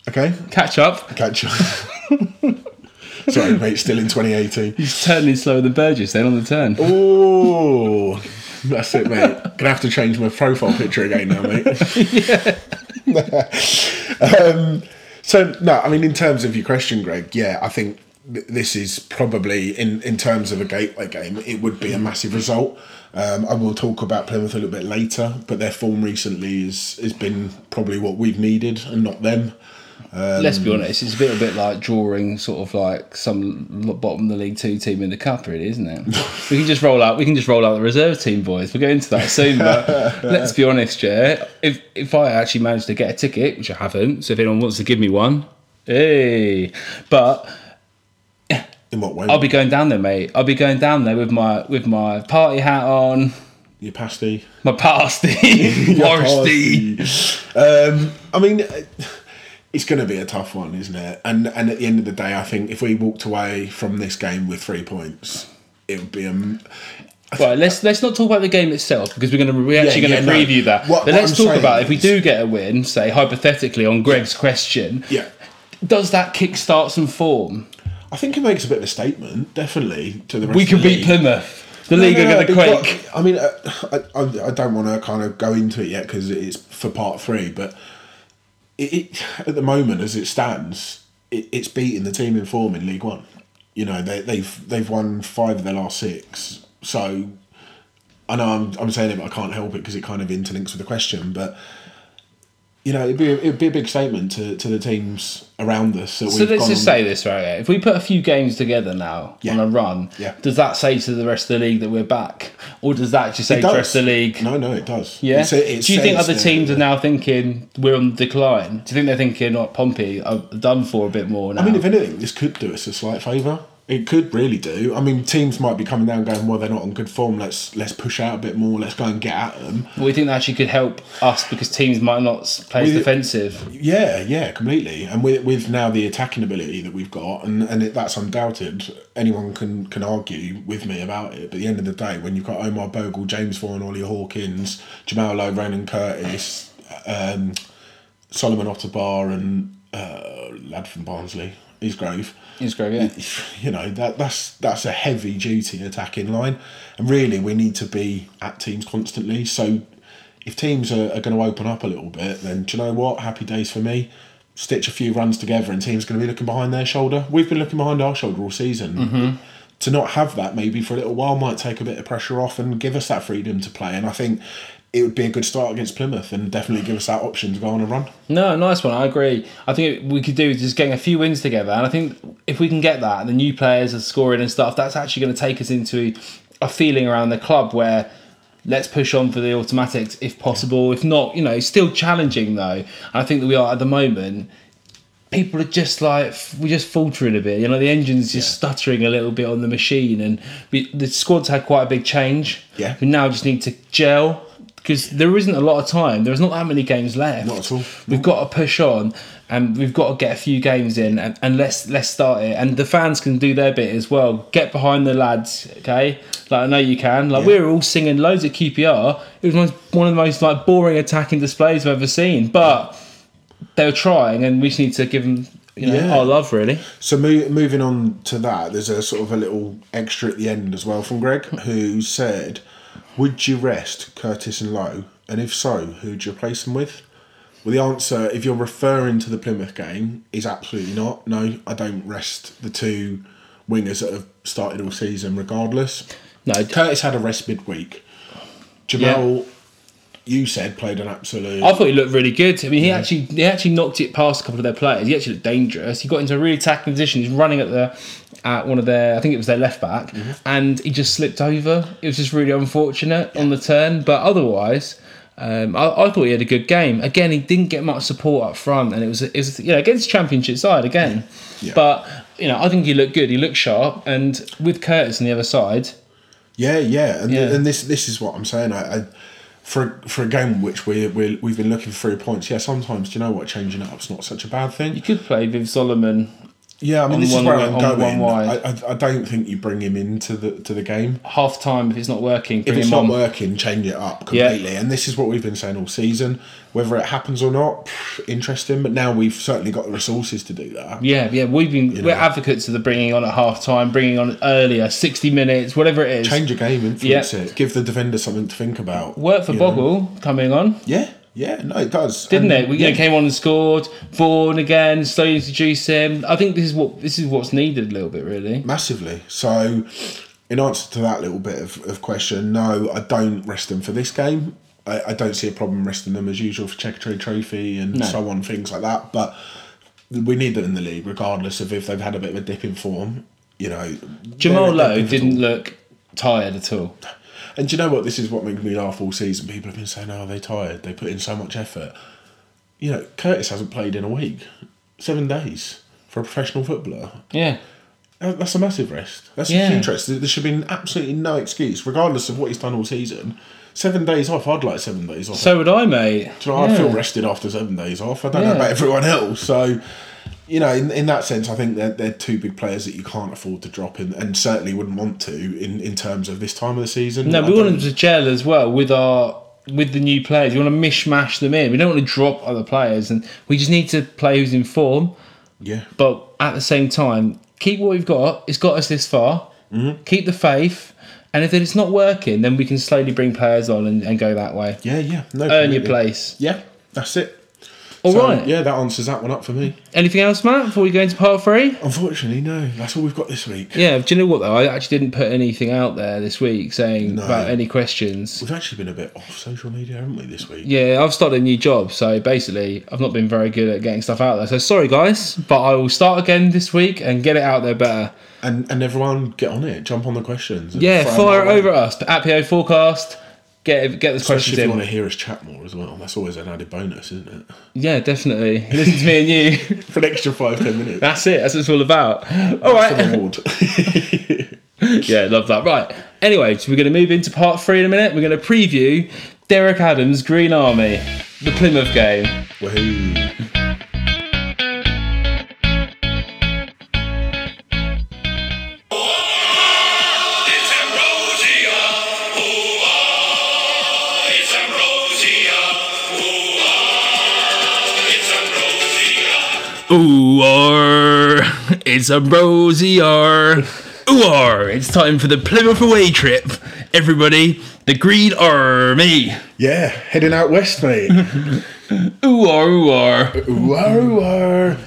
Okay, Catch up. catch up. Sorry, mate, still in 2018. He's turning slower than Burgess then on the turn. Oh, that's it, mate. Gonna have to change my profile picture again now, mate. um, so no, I mean, in terms of your question, Greg, yeah, I think th- this is probably in in terms of a gateway game, it would be a massive result. Um, I will talk about Plymouth a little bit later, but their form recently is has been probably what we've needed and not them. Let's Um, be honest, it's a bit a bit like drawing sort of like some bottom of the league two team in the cup, really, isn't it? we can just roll out. We can just roll out the reserve team, boys. We'll get into that soon. But let's be honest, yeah. If if I actually manage to get a ticket, which I haven't, so if anyone wants to give me one, hey, but In what way? I'll be going down there, mate. I'll be going down there with my with my party hat on, your pasty. my pasty, pasty. Um, I mean, it's going to be a tough one, isn't it? And and at the end of the day, I think if we walked away from this game with three points, it would be a. Right, let's let's not talk about the game itself because we're gonna we're actually yeah, gonna no. preview that. What- but what let's I'm talk about if we do get a win, say hypothetically on Greg's question, Yeah, does that kickstart some form? I think it makes a bit of a statement, definitely to the. We could beat. Plymouth. The No, league no, are no, going to quake. I mean, uh, I, I, I don't want to kind of go into it yet because it's for part three, but it, it at the moment, as it stands, it, it's beating the team in form in League One. You know, they, they've they've won five of their last six. So I know I'm, I'm saying it, but I can't help it because it kind of interlinks with the question. But you know, it'd be a, it'd be a big statement to, to the teams around us. That So let's gone just say this right here. If we put a few games together now Yeah. on a run, Yeah. does that say to the rest of the league that we're back, or does that just say to the rest of the league? No, no, it does. Yeah. It it Do you think other that- teams are now thinking we're on decline? Do you think they're thinking, "Oh, Pompey, I've done for a bit more now"? I mean, if anything, this could do us a slight favour. It could really do. I mean, teams might be coming down, going, "Well, they're not on good form. Let's let's push out a bit more. Let's go and get at them." we think that actually could help us because teams might not play as defensive. Yeah, yeah, completely. And with with now the attacking ability that we've got, and and it, that's undoubted. Anyone can can argue with me about it. But at the end of the day, when you've got Omar Bogle, James Vaughan, Ollie Hawkins, Jamal Lowe, Ronan Curtis, um, Solomon-Otabor, and uh, lad from Barnsley, Isgrove. It's great, yeah. you know that that's that's a heavy duty attacking line, and really we need to be at teams constantly. So if teams are, are going to open up a little bit, then do you know what? Happy days for me. Stitch a few runs together, and teams going to be looking behind their shoulder. We've been looking behind our shoulder all season. Mm-hmm. To not have that maybe for a little while might take a bit of pressure off and give us that freedom to play. And I think it would be a good start against Plymouth and definitely give us that option to go on a run. No, nice one. I agree. I think we could do is just getting a few wins together, and I think if we can get that, the new players are scoring and stuff. That's actually going to take us into a feeling around the club where let's push on for the automatics if possible. If not, you know, it's still challenging though. I think that we are at the moment. People are just like we're just faltering a bit. You know, the engine's just stuttering a little bit on the machine, and we, the squad's had quite a big change. Yeah. we now just need to gel because there isn't a lot of time. There's not that many games left. Not at all. We've got to push on, and we've got to get a few games in, and, and let's let's start it. And the fans can do their bit as well. Get behind the lads, okay? Like I know you can. Like we were all singing loads at QPR. It was one of the most like boring attacking displays I've ever seen, but they were trying, and we just need to give them, you know, Yeah. our love really. So mo- moving on to that, there's a sort of a little extra at the end as well from Greg, who said, "Would you rest Curtis and Lowe, and if so, who'd you replace them with?" Well, the answer, if you're referring to the Plymouth game, is absolutely not. No, I don't rest the two wingers that have started all season, regardless. No, Curtis had a rest midweek. Jamal, you said played an absolute. I thought he looked really good. I mean, he actually he actually knocked it past a couple of their players. He actually looked dangerous. He got into a really attacking position. He's running at the at one of their, I think it was their left back, Mm-hmm. and he just slipped over. It was just really unfortunate on the turn, but otherwise. Um, I, I thought he had a good game. Again, he didn't get much support up front, and it was it was you know against championship side again. Yeah. But you know, I think he looked good. He looked sharp, and with Curtis on the other side, Yeah, yeah, and Yeah. and this this is what I'm saying. I, I for for a game which we we we've been looking for three points. Yeah, sometimes do you know what changing it up's not such a bad thing. you could play with Solomon Yeah, I mean this one is where I'm going. I. I I don't think you bring him into the to the game. half time if it's not working. If it's not on. working, change it up Yeah. completely. And this is what we've been saying all season. Whether it happens or not, pff, interesting. But now we've certainly got the resources to do that. Yeah, yeah, we've been we're know. advocates of the bringing on at half time, bringing on earlier, sixty minutes, whatever it is. Change a game, influence Yeah. it, give the defender something to think about. Work for you know. Coming on, Yeah, yeah, no, it does, didn't And- it? We you know, yeah. came on and scored. Vaughan again, slowly introduce him. I think this is what this is what's needed a little bit, really. massively. So, in answer to that little bit of, of question, no, I don't rest them for this game. I, I don't see a problem resting them as usual for Checkatrade Trophy and No. so on, things like that. But we need them in the league, regardless of if they've had a bit of a dip in form. You know, Jamal Lowe didn't look tired at all. And do you know what? This is what makes me laugh all season. People have been saying, "Oh, they're tired. They put in so much effort." You know, Curtis hasn't played in a week, seven days for a professional footballer. Yeah, That's a massive rest. That's Yeah. a huge rest. There should be absolutely no excuse, regardless of what he's done all season. Seven days off. I'd like seven days off. so would I, mate. Do you know, I Yeah. feel rested after seven days off. I don't Yeah. know about everyone else. So, you know, in, in that sense, I think they're, they're two big players that you can't afford to drop in, and certainly wouldn't want to in, in terms of this time of the season. No, I we want them to gel as well with our with the new players. We want to mishmash them in. We don't want to drop other players, and we just need to play who's in form. Yeah. But at the same time, keep what we've got. It's got us this far. Mm-hmm. Keep the faith, and if it's not working, then we can slowly bring players on and, and go that way. Yeah, yeah. No, Earn your place. Yeah, that's it. All So, right. Yeah, that answers that one up for me. Anything else, Matt? Before we go into part three? Unfortunately, no. That's all we've got this week. Yeah. Do you know what though? I actually didn't put anything out there this week saying No. about any questions. We've actually been a bit off social media, haven't we, this week? Yeah, I've started a new job, so basically, I've not been very good at getting stuff out there. So sorry, guys, but I will start again this week and get it out there better. And and everyone get on it. Jump on the questions. Yeah, fire our it way. over at us at PO Forecast. Get get the Especially questions if you in. want to hear us chat more as well. That's always an added bonus, isn't it? Yeah, definitely. Listen to me and you. For an extra five, ten minutes. That's it. That's what it's all about. All That's the right. yeah, love that. Right. Anyway, so we're going to move into part three in a minute. We're going to preview Derek Adams' Green Army, the Plymouth game. It's a rosy Ooh, it's time for the Plymouth away trip. Everybody, the Green Army. Yeah, heading out west, mate. Ooh, ooh, ooh, ooh, ooh.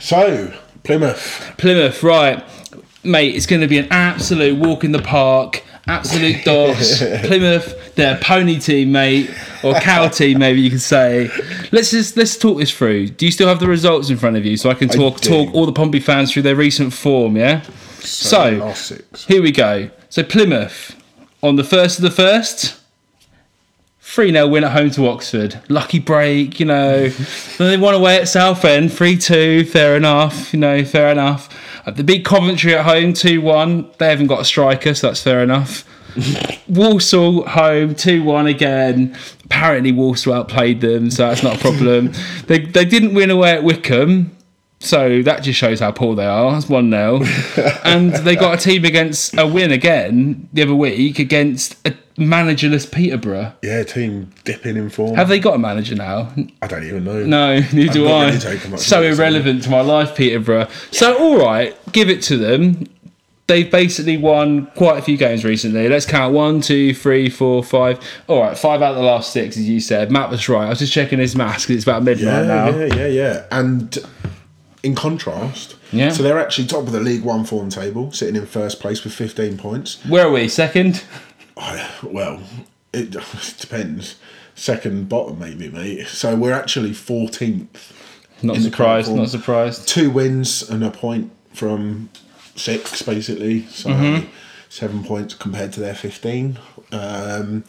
So, Plymouth. Plymouth, right. Mate, it's going to be an absolute walk in the park. Absolute dogs. Plymouth, they're pony team, mate, or cow team, maybe you could say. Let's just let's talk this through. Do you still have the results in front of you so I can talk do. talk all the Pompey fans through their recent form? Yeah. So, six. here we go. So Plymouth on the first of the first. 3 0 win at home to Oxford. Lucky break, you know. then they won away at Southend, 3 2, fair enough, you know, fair enough. Uh, the big Coventry at home, 2 1. They haven't got a striker, so that's fair enough. Walsall home, 2 1 again. Apparently, Walsall outplayed them, so that's not a problem. they, they didn't win away at Wycombe, so that just shows how poor they are. That's 1 0. and they got a team against a win again the other week against a managerless Peterborough. Yeah, team dipping in form. Have they got a manager now? I don't even know. No, neither do I. So irrelevant to my life, Peterborough. So, all right, give it to them. They've basically won quite a few games recently. Let's count one, two, three, four, five. All right, five out of the last six, as you said. Matt was right. I was just checking his mask. it's about midnight Yeah, now. yeah, yeah, yeah. And in contrast, Yeah. so they're actually top of the League One form table, sitting in first place with 15 points. Where are we? Second? I, well, it depends. Second bottom, maybe, mate. So we're actually 14th. Not surprised. Not surprised. Two wins and a point from six basically, so Mm-hmm. seven points compared to their fifteen. Um,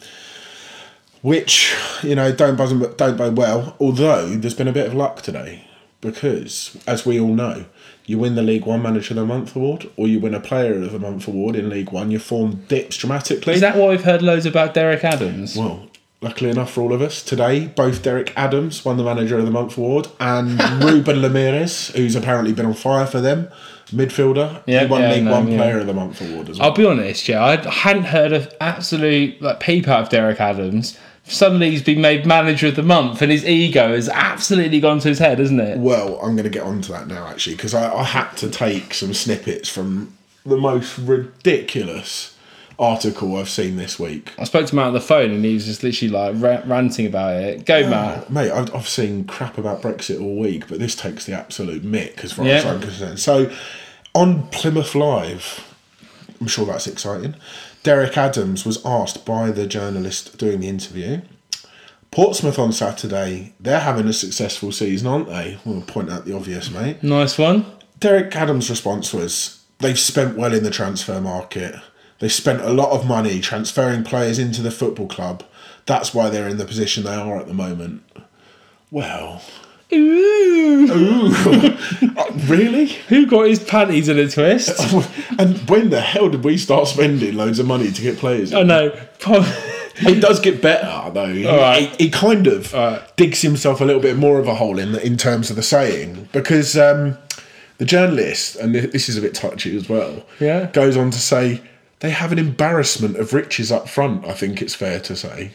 which you know don't buzz don't bode well. Although there's been a bit of luck today because, as we all know, you win the League One Manager of the Month award or you win a Player of the Month award in League One, your form dips dramatically. Is that why we've heard loads about Derek Adams? Well, luckily enough for all of us, today both Derek Adams won the Manager of the Month award and Ruben Lameiras, who's apparently been on fire for them, midfielder, Yeah, he won yeah, League no, One yeah. Player of the Month award as well. I'll be honest, yeah, I hadn't heard of absolute like peep out of Derek Adams. Suddenly he's been made manager of the month, and his ego has absolutely gone to his head, hasn't it? Well, I'm going to get onto that now actually because I, I had to take some snippets from the most ridiculous article I've seen this week. I spoke to Matt on the phone, and he was just literally like ra- ranting about it. Go, Matt. Mate, I've, I've seen crap about Brexit all week, but this takes the absolute mick as far Yeah. as I'm concerned. So, on Plymouth Live, I'm sure that's exciting. Derek Adams was asked by the journalist doing the interview. Portsmouth on Saturday, they're having a successful season, aren't they? We'll point out the obvious, mate. Nice one. Derek Adams' response was they've spent well in the transfer market. They've spent a lot of money transferring players into the football club. That's why they're in the position they are at the moment. Well, Ooh. Uh, really? Who got his panties in a twist? and when the hell did we start spending loads of money to get players? in? oh no. It does get better though. He, right. he, he kind of right. digs himself a little bit more of a hole in in terms of the saying because um, the journalist, and this is a bit touchy as well, Yeah. goes on to say they have an embarrassment of riches up front. I think it's fair to say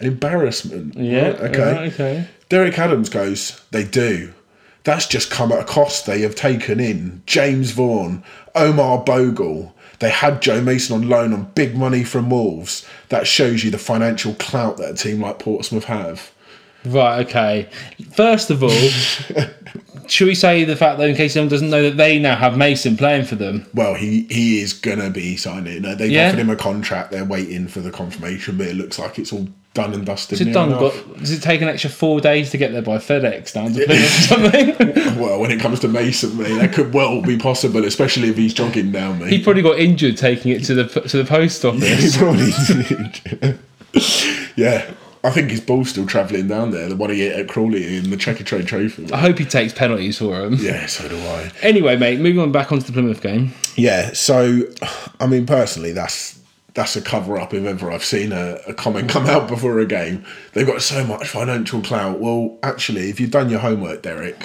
an embarrassment. Yeah, Right, okay. right, okay. Derek Adams goes, they do. That's just come at a cost. They have taken in James Vaughan, Omar Bogle. They had Joe Mason on loan on big money from Wolves. That shows you the financial clout that a team like Portsmouth have. Right, okay. First of all, should we say the fact that in case anyone doesn't know that they now have Mason playing for them? Well, he, he is gonna be signing. They've Yeah. offered him a contract. They're waiting for the confirmation, but it looks like it's all done and dusted. Is it done? Got, does it take an extra four days to get there by FedEx down to Plymouth or something? Well, when it comes to Mason, mate, that could well be possible, especially if he's jogging down, mate. he probably got injured taking it to the to the post office. probably yeah, I think his ball's still travelling down there. The one he hit at Crawley in the Checkatrade Trophy. I hope he takes penalties for him. Yeah, so do I. Anyway, mate, moving on back onto the Plymouth game. Yeah, so I mean, personally, that's that's a cover up if ever I've seen a, a comment come out before a game. They've got so much financial clout. Well, actually, if you've done your homework, Derek,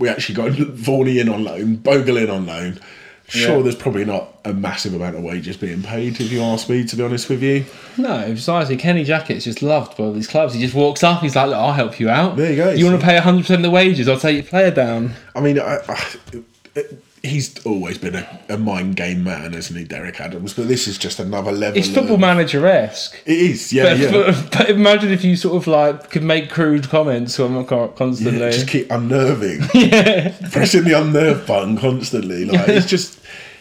we actually got Vaughan in on loan, Bogle in on loan. Sure, Yeah. there's probably not a massive amount of wages being paid, if you ask me, to be honest with you. No, besides, Kenny Jackett's just loved by all these clubs. He just walks up, he's like, Look, I'll help you out. There you go. You want to pay 100% of the wages? I'll take your player down. I mean, I, I, he's always been a, a mind game man, isn't he, Derek Adams? But this is just another level. It's football manager esque. It is, yeah, But, yeah. but, but imagine if you sort of like could make crude comments on constantly. Yeah, just keep unnerving. Pressing the unnerve button constantly. Like it's just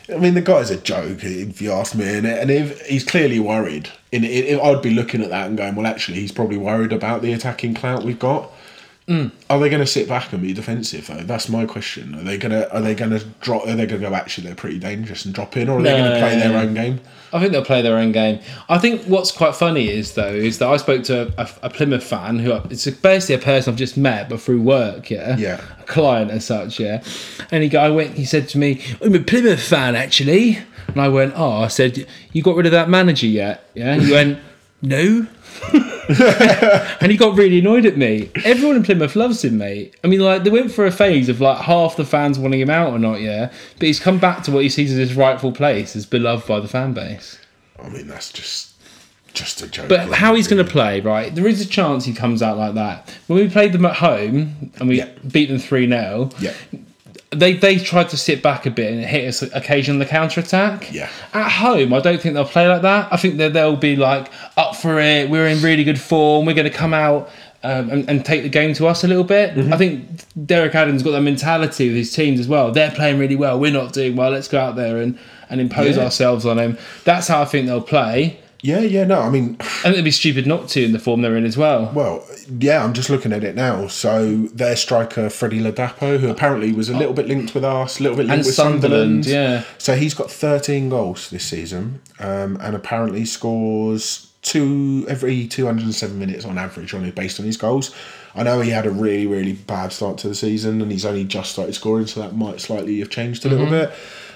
I mean the guy's a joke if you ask me and, if he's clearly worried in it I'd be looking at that and going well actually he's probably worried about the attacking clout we've got. Mm. Are they going to sit back and be defensive though? That's my question. Are they going to are they going to drop are they going to go actually they're pretty dangerous and drop in or are they going to play their own game I think they'll play their own game. I think what's quite funny is though is that I spoke to a, a Plymouth fan who it's basically a person I've just met but through work, yeah, Yeah. a client as such, yeah. And he go, I went, he said to me, "I'm a Plymouth fan actually," and I went, "Oh," I said, "You got rid of that manager yet?" Yeah, and he went, "No." and he got really annoyed at me. Everyone in Plymouth loves him, mate. I mean, like they went for a phase of like half the fans wanting him out or not, yeah. But he's come back to what he sees as his rightful place, as beloved by the fan base. I mean that's just just a joke But how he's going to play, right? There is a chance he comes out like that. When we played them at home and we Yeah. beat them 3 0, yeah they, they tried to sit back a bit and hit us occasionally on the counter attack. Yeah. At home, I don't think they'll play like that. I think that they'll be like up for it. We're in really good form. We're going to come out um, and, and take the game to us a little bit. Mm-hmm. I think Derek Adams got that mentality with his teams as well. They're playing really well. We're not doing well. Let's go out there and, and impose Yeah. ourselves on them. That's how I think they'll play. Yeah, yeah, no, I mean, I think it'd be stupid not to in the form they're in as well. well, yeah, I'm just looking at it now. So their striker Freddie Ladapo, who apparently was a little bit linked with us, a little bit linked And with Sunderland, Sunderland. yeah. So he's got 13 goals this season, um, and apparently scores two every 207 minutes on average on it based on his goals. I know he had a really, really bad start to the season, and he's only just started scoring, so that might slightly have changed a little bit.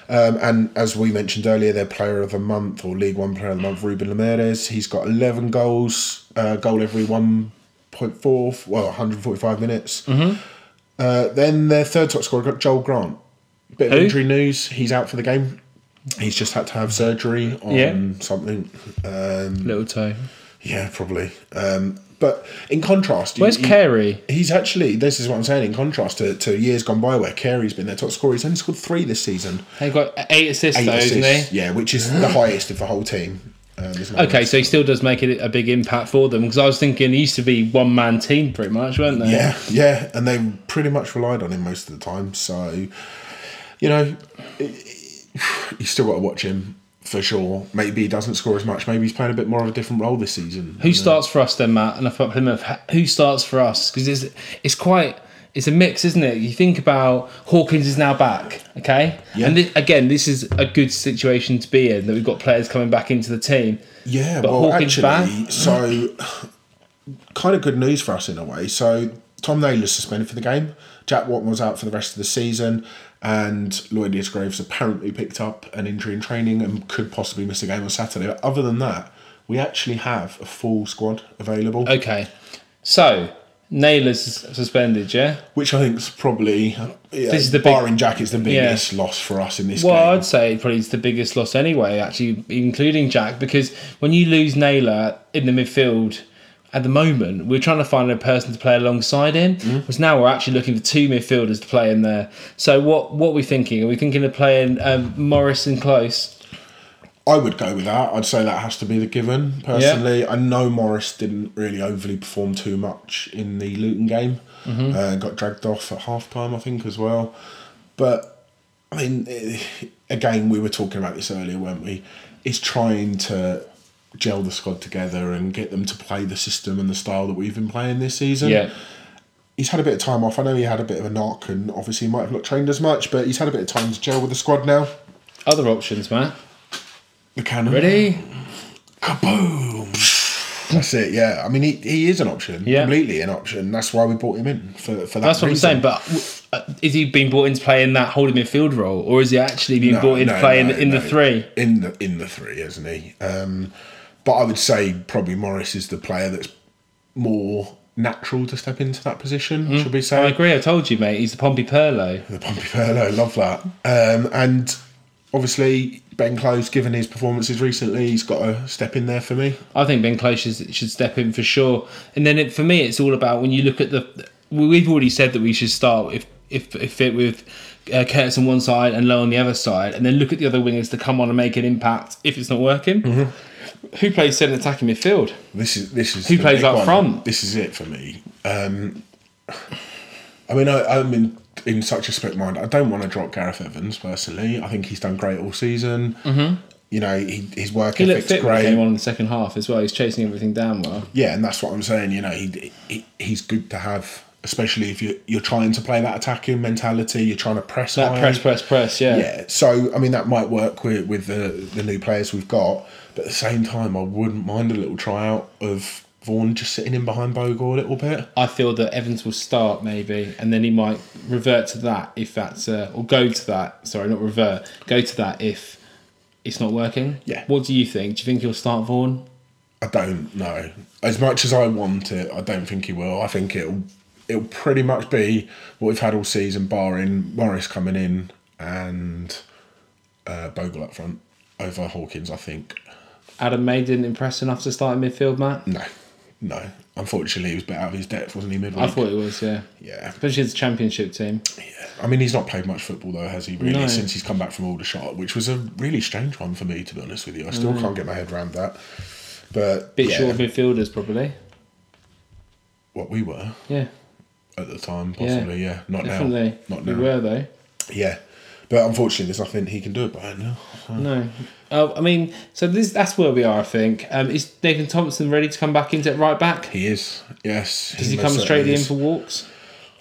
Um, and as we mentioned earlier, their player of the month or League One player of the month, Ruben Lameiras, he's got 11 goals, uh, goal every 1.4, well, 145 minutes. Uh, then their third top scorer got Joel Grant. Bit of Who? injury news. He's out for the game. He's just had to have surgery on Yeah. something. Um, Little toe. yeah, probably. Um, but in contrast, Where's you- Carey? He's actually. This is what I'm saying. In contrast to, to years gone by, where Carey's been their top scorer, he's only scored three this season. He got eight assists Eight though, isn't assists. he? Yeah, which is the highest of the whole team. Um? Okay, so he still does make it a big impact for them because I was thinking he used to be one man team pretty much, weren't they? Yeah, yeah, and they pretty much relied on him most of the time. So, you know, you still got to watch him for sure. Maybe he doesn't score as much. Maybe he's playing a bit more of a different role this season. Who starts for us then, Matt? And I've him Plymouth. Who starts for us? Because it's it's quite it's a mix, isn't it? You think about Hawkins is now back, okay, Yeah. and again, this is a good situation to be in that we've got players coming back into the team. Yeah, But well, Hawkins actually, back? so kind of good news for us in a way. So Tom Naylor's suspended for the game. Jack Whatmough was out for the rest of the season, and Lloyd Isgrove apparently picked up an injury in training and could possibly miss a game on Saturday. But other than that, we actually have a full squad available, Okay, so Naylor's suspended, yeah. which I think is probably yeah, This is the big- barring Jack is the biggest loss for us in this Well, game. I'd say probably it's the biggest loss anyway, actually, including Jack, because when you lose Naylor in the midfield at the moment, we're trying to find a person to play alongside him. because now we're actually looking for two midfielders to play in there. So what what are we thinking? Are we thinking of playing um, Morris and Close? I would go with that. I'd say that has to be the given. Personally, I know Morris didn't really overly perform too much in the Luton game. Uh, got dragged off at half time, I think, as well. But I mean, eh, again, we were talking about this earlier, weren't we? Is trying to gel the squad together and get them to play the system and the style that we've been playing this season. Yeah. He's had a bit of time off. I know he had a bit of a knock and obviously he might have not trained as much, but he's had a bit of time to gel with the squad now. Other options, Matt. The cannon. Ready? Kaboom! That's it. Yeah, I mean, he, he is an option. Yeah. completely an option. That's why we brought him in for for that. That's what reason. I'm saying. But uh, is he being brought in to play in that holding midfield role, or is he actually being No, brought in to play no, in, in the three? in the in the three, isn't he? Um, but I would say probably Morris is the player that's more natural to step into that position. Should we say? Mm. I agree. I told you, mate. He's the Pompey Pirlo. The Pompey Pirlo, love that. Um, and obviously Ben Close, given his performances recently, he's got to step in there for me. I think Ben Close should, should step in for sure. And then it, for me, it's all about when you look at the. We've already said that we should start if if, if it with uh, Curtis on one side and Lowe on the other side, and then look at the other wingers to come on and make an impact if it's not working. Who plays centre attacking midfield? This is this is Who plays up one. front? This is it for me. Um, I mean, I, I'm in in such a split mind. I don't want to drop Gareth Evans personally. I think he's done great all season. Mm-hmm. You know, he, his work He ethic's fit when he great. came on in the second half as well. He's chasing everything down well. Yeah, and that's what I'm saying. You know, he, he he's good to have, especially if you you're trying to play that attacking mentality. You're trying to press That high. press, press, press. Yeah. Yeah, so I mean that might work with with the the new players we've got, but at the same time, I wouldn't mind a little tryout of Vaughan just sitting in behind Bogle a little bit. I feel that Evans will start maybe, and then he might revert to that if that's uh, or go to that. Sorry, not revert. Go to that if it's not working. Yeah. What do you think? Do you think he'll start Vaughan? I don't know. As much as I want it, I don't think he will. I think it'll it'll pretty much be what we've had all season, barring Morris coming in and uh, Bogle up front over Hawkins. I think Adam May didn't impress enough to start in midfield, Matt. no, no. Unfortunately, he was a bit out of his depth, wasn't he? Midweek. I thought he was, yeah. Yeah. Especially as a championship team. Yeah, I mean, he's not played much football though, has he? Really, No. since he's come back from Aldershot, which was a really strange one for me, to be honest with you. I still mm. can't get my head around that. But Bit yeah, short of midfielders, probably. what we were Yeah, at the time, possibly. Yeah, not definitely. now. Not now. we were though. Yeah. But unfortunately, there's nothing he can do about it now. No. Oh, I mean, so this that's where we are. I think. Um, is Nathan Thompson ready to come back into it right back? He is, yes. Does he come straight in for Walkes?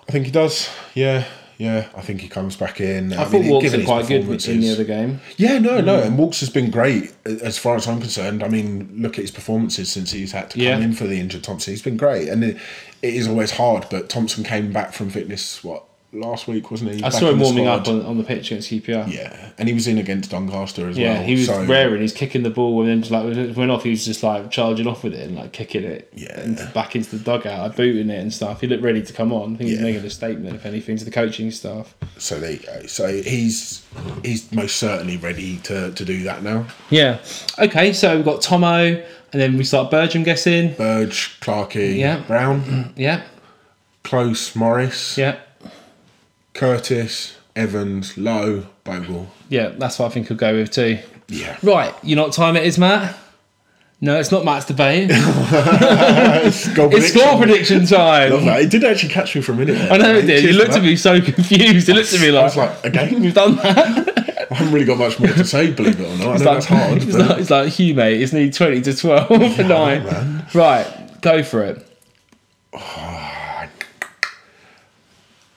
I think he does. Yeah, yeah. I think he comes back in. I, thought mean, Walkes given are quite good in the other game. Yeah, no, no, and Walkes has been great as far as I'm concerned. I mean, look at his performances since he's had to come Yeah. in for the injured Thompson. He's been great, and it, it is always hard. But Thompson came back from fitness what last week, wasn't he? I Back saw him warming up on, on the pitch against QPR. Yeah, and he was in against Doncaster as Yeah, well. he was so, raring. He's kicking the ball, and then just like went off, he was just like charging off with it and like kicking it Yeah. into, back into the dugout, like, booting it and stuff. He looked ready to come on. I think he's Yeah. making a statement, if anything, to the coaching staff. So there you go. So he's he's most certainly ready to, to do that now. Yeah. Okay, so we've got Tomo, and then we start Burge, I'm guessing. Burge, Clarkey, Yeah. Brown, Yeah, Close, Morris, yeah, Curtis, Evans, Lowe, Bogle. yeah. That's what I think he'll go with too. Yeah. Right, you know what time it is, Matt? No, it's not Matt's debate. it's goal it's score prediction time. Love that. It did actually catch me for a minute. there, I know it did. You looked at me so confused. He looked at me like, I like, was like, again? "You've done that." I haven't really got much more to say, believe it or not. I know It's that's like, hard. It's but- like, it's like Hugh, mate. It's nearly twenty to twelve for I nine. Right, go for it. Oh,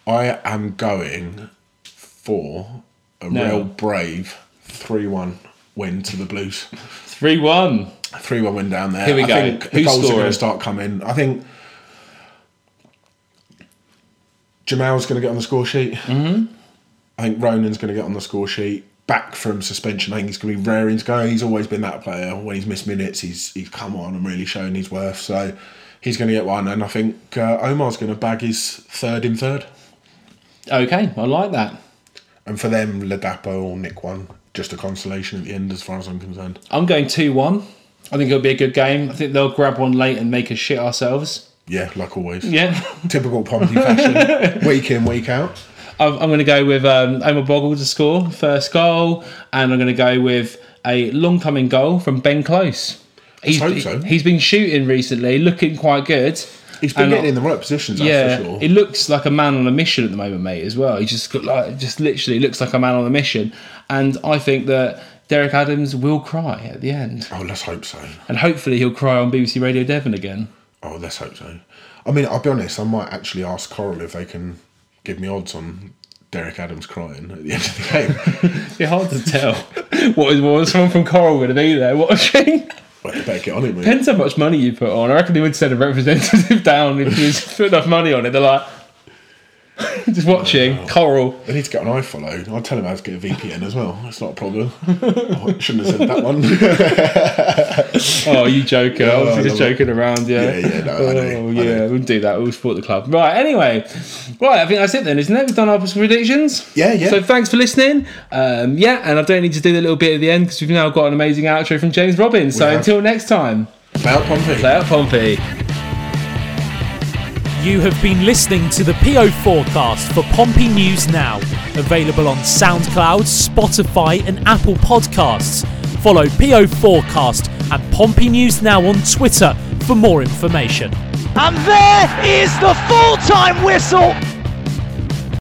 I am going for a No. real brave 3 1 win to the Blues. Three one. 3 1 win down there. Here we I go. think the Who's goals are going to start coming. I think Jamal's going to get on the score sheet. Mm-hmm. I think Ronan's going to get on the score sheet. Back from suspension, I think he's going to be raring to go. He's always been that player. When he's missed minutes, he's he's come on and really shown his worth. So he's going to get one, and I think uh, Omar's going to bag his third in third. Okay, I like that. And for them, Ladapo or Nick one, just a consolation at the end, as far as I'm concerned. I'm going two one. I think it'll be a good game. I think they'll grab one late and make us shit ourselves. Yeah, like always. Yeah. Typical Pompey fashion, week in, week out. I'm, I'm going to go with um, Omar Bogle to score first goal, and I'm going to go with a long coming goal from Ben Close. He's, hope so. he's been shooting recently, looking quite good. He's been And getting in the right positions, that's Yeah, for sure. he looks like a man on a mission at the moment, mate. As well, he just got like just literally looks like a man on a mission, and I think that Derek Adams will cry at the end, oh, let's hope so. and hopefully he'll cry on BBC Radio Devon again. Oh, let's hope so. I mean, I'll be honest, I might actually ask Coral if they can give me odds on Derek Adams crying at the end of the game. It's hard to tell what is what is someone from Coral going to be there watching. You better get on it, mate. Depends how much money you put on. I reckon they would send a representative down if you put enough money on it. They're like, just watching Coral. They need to get an iFollow. I'll tell him how to get a VPN as well. That's not a problem. oh, I shouldn't have said that one. Oh, you joker. I was I just love it. joking around, yeah. Yeah, yeah, no, I know, Oh, I yeah, know. we'll do that. We'll support the club. Right, anyway. Right, I think that's it then, isn't it? We've done our predictions. Yeah, yeah. So thanks for listening. Um, yeah, and I don't need to do the little bit at the end because we've now got an amazing outro from James Robbins. So have. until next time, Play out Pompey. play out Pompey. You have been listening to the PO forecast for Pompey News Now, available on SoundCloud, Spotify, and Apple Podcasts. Follow PO Forecast and Pompey News Now on Twitter for more information. And there is the full time whistle.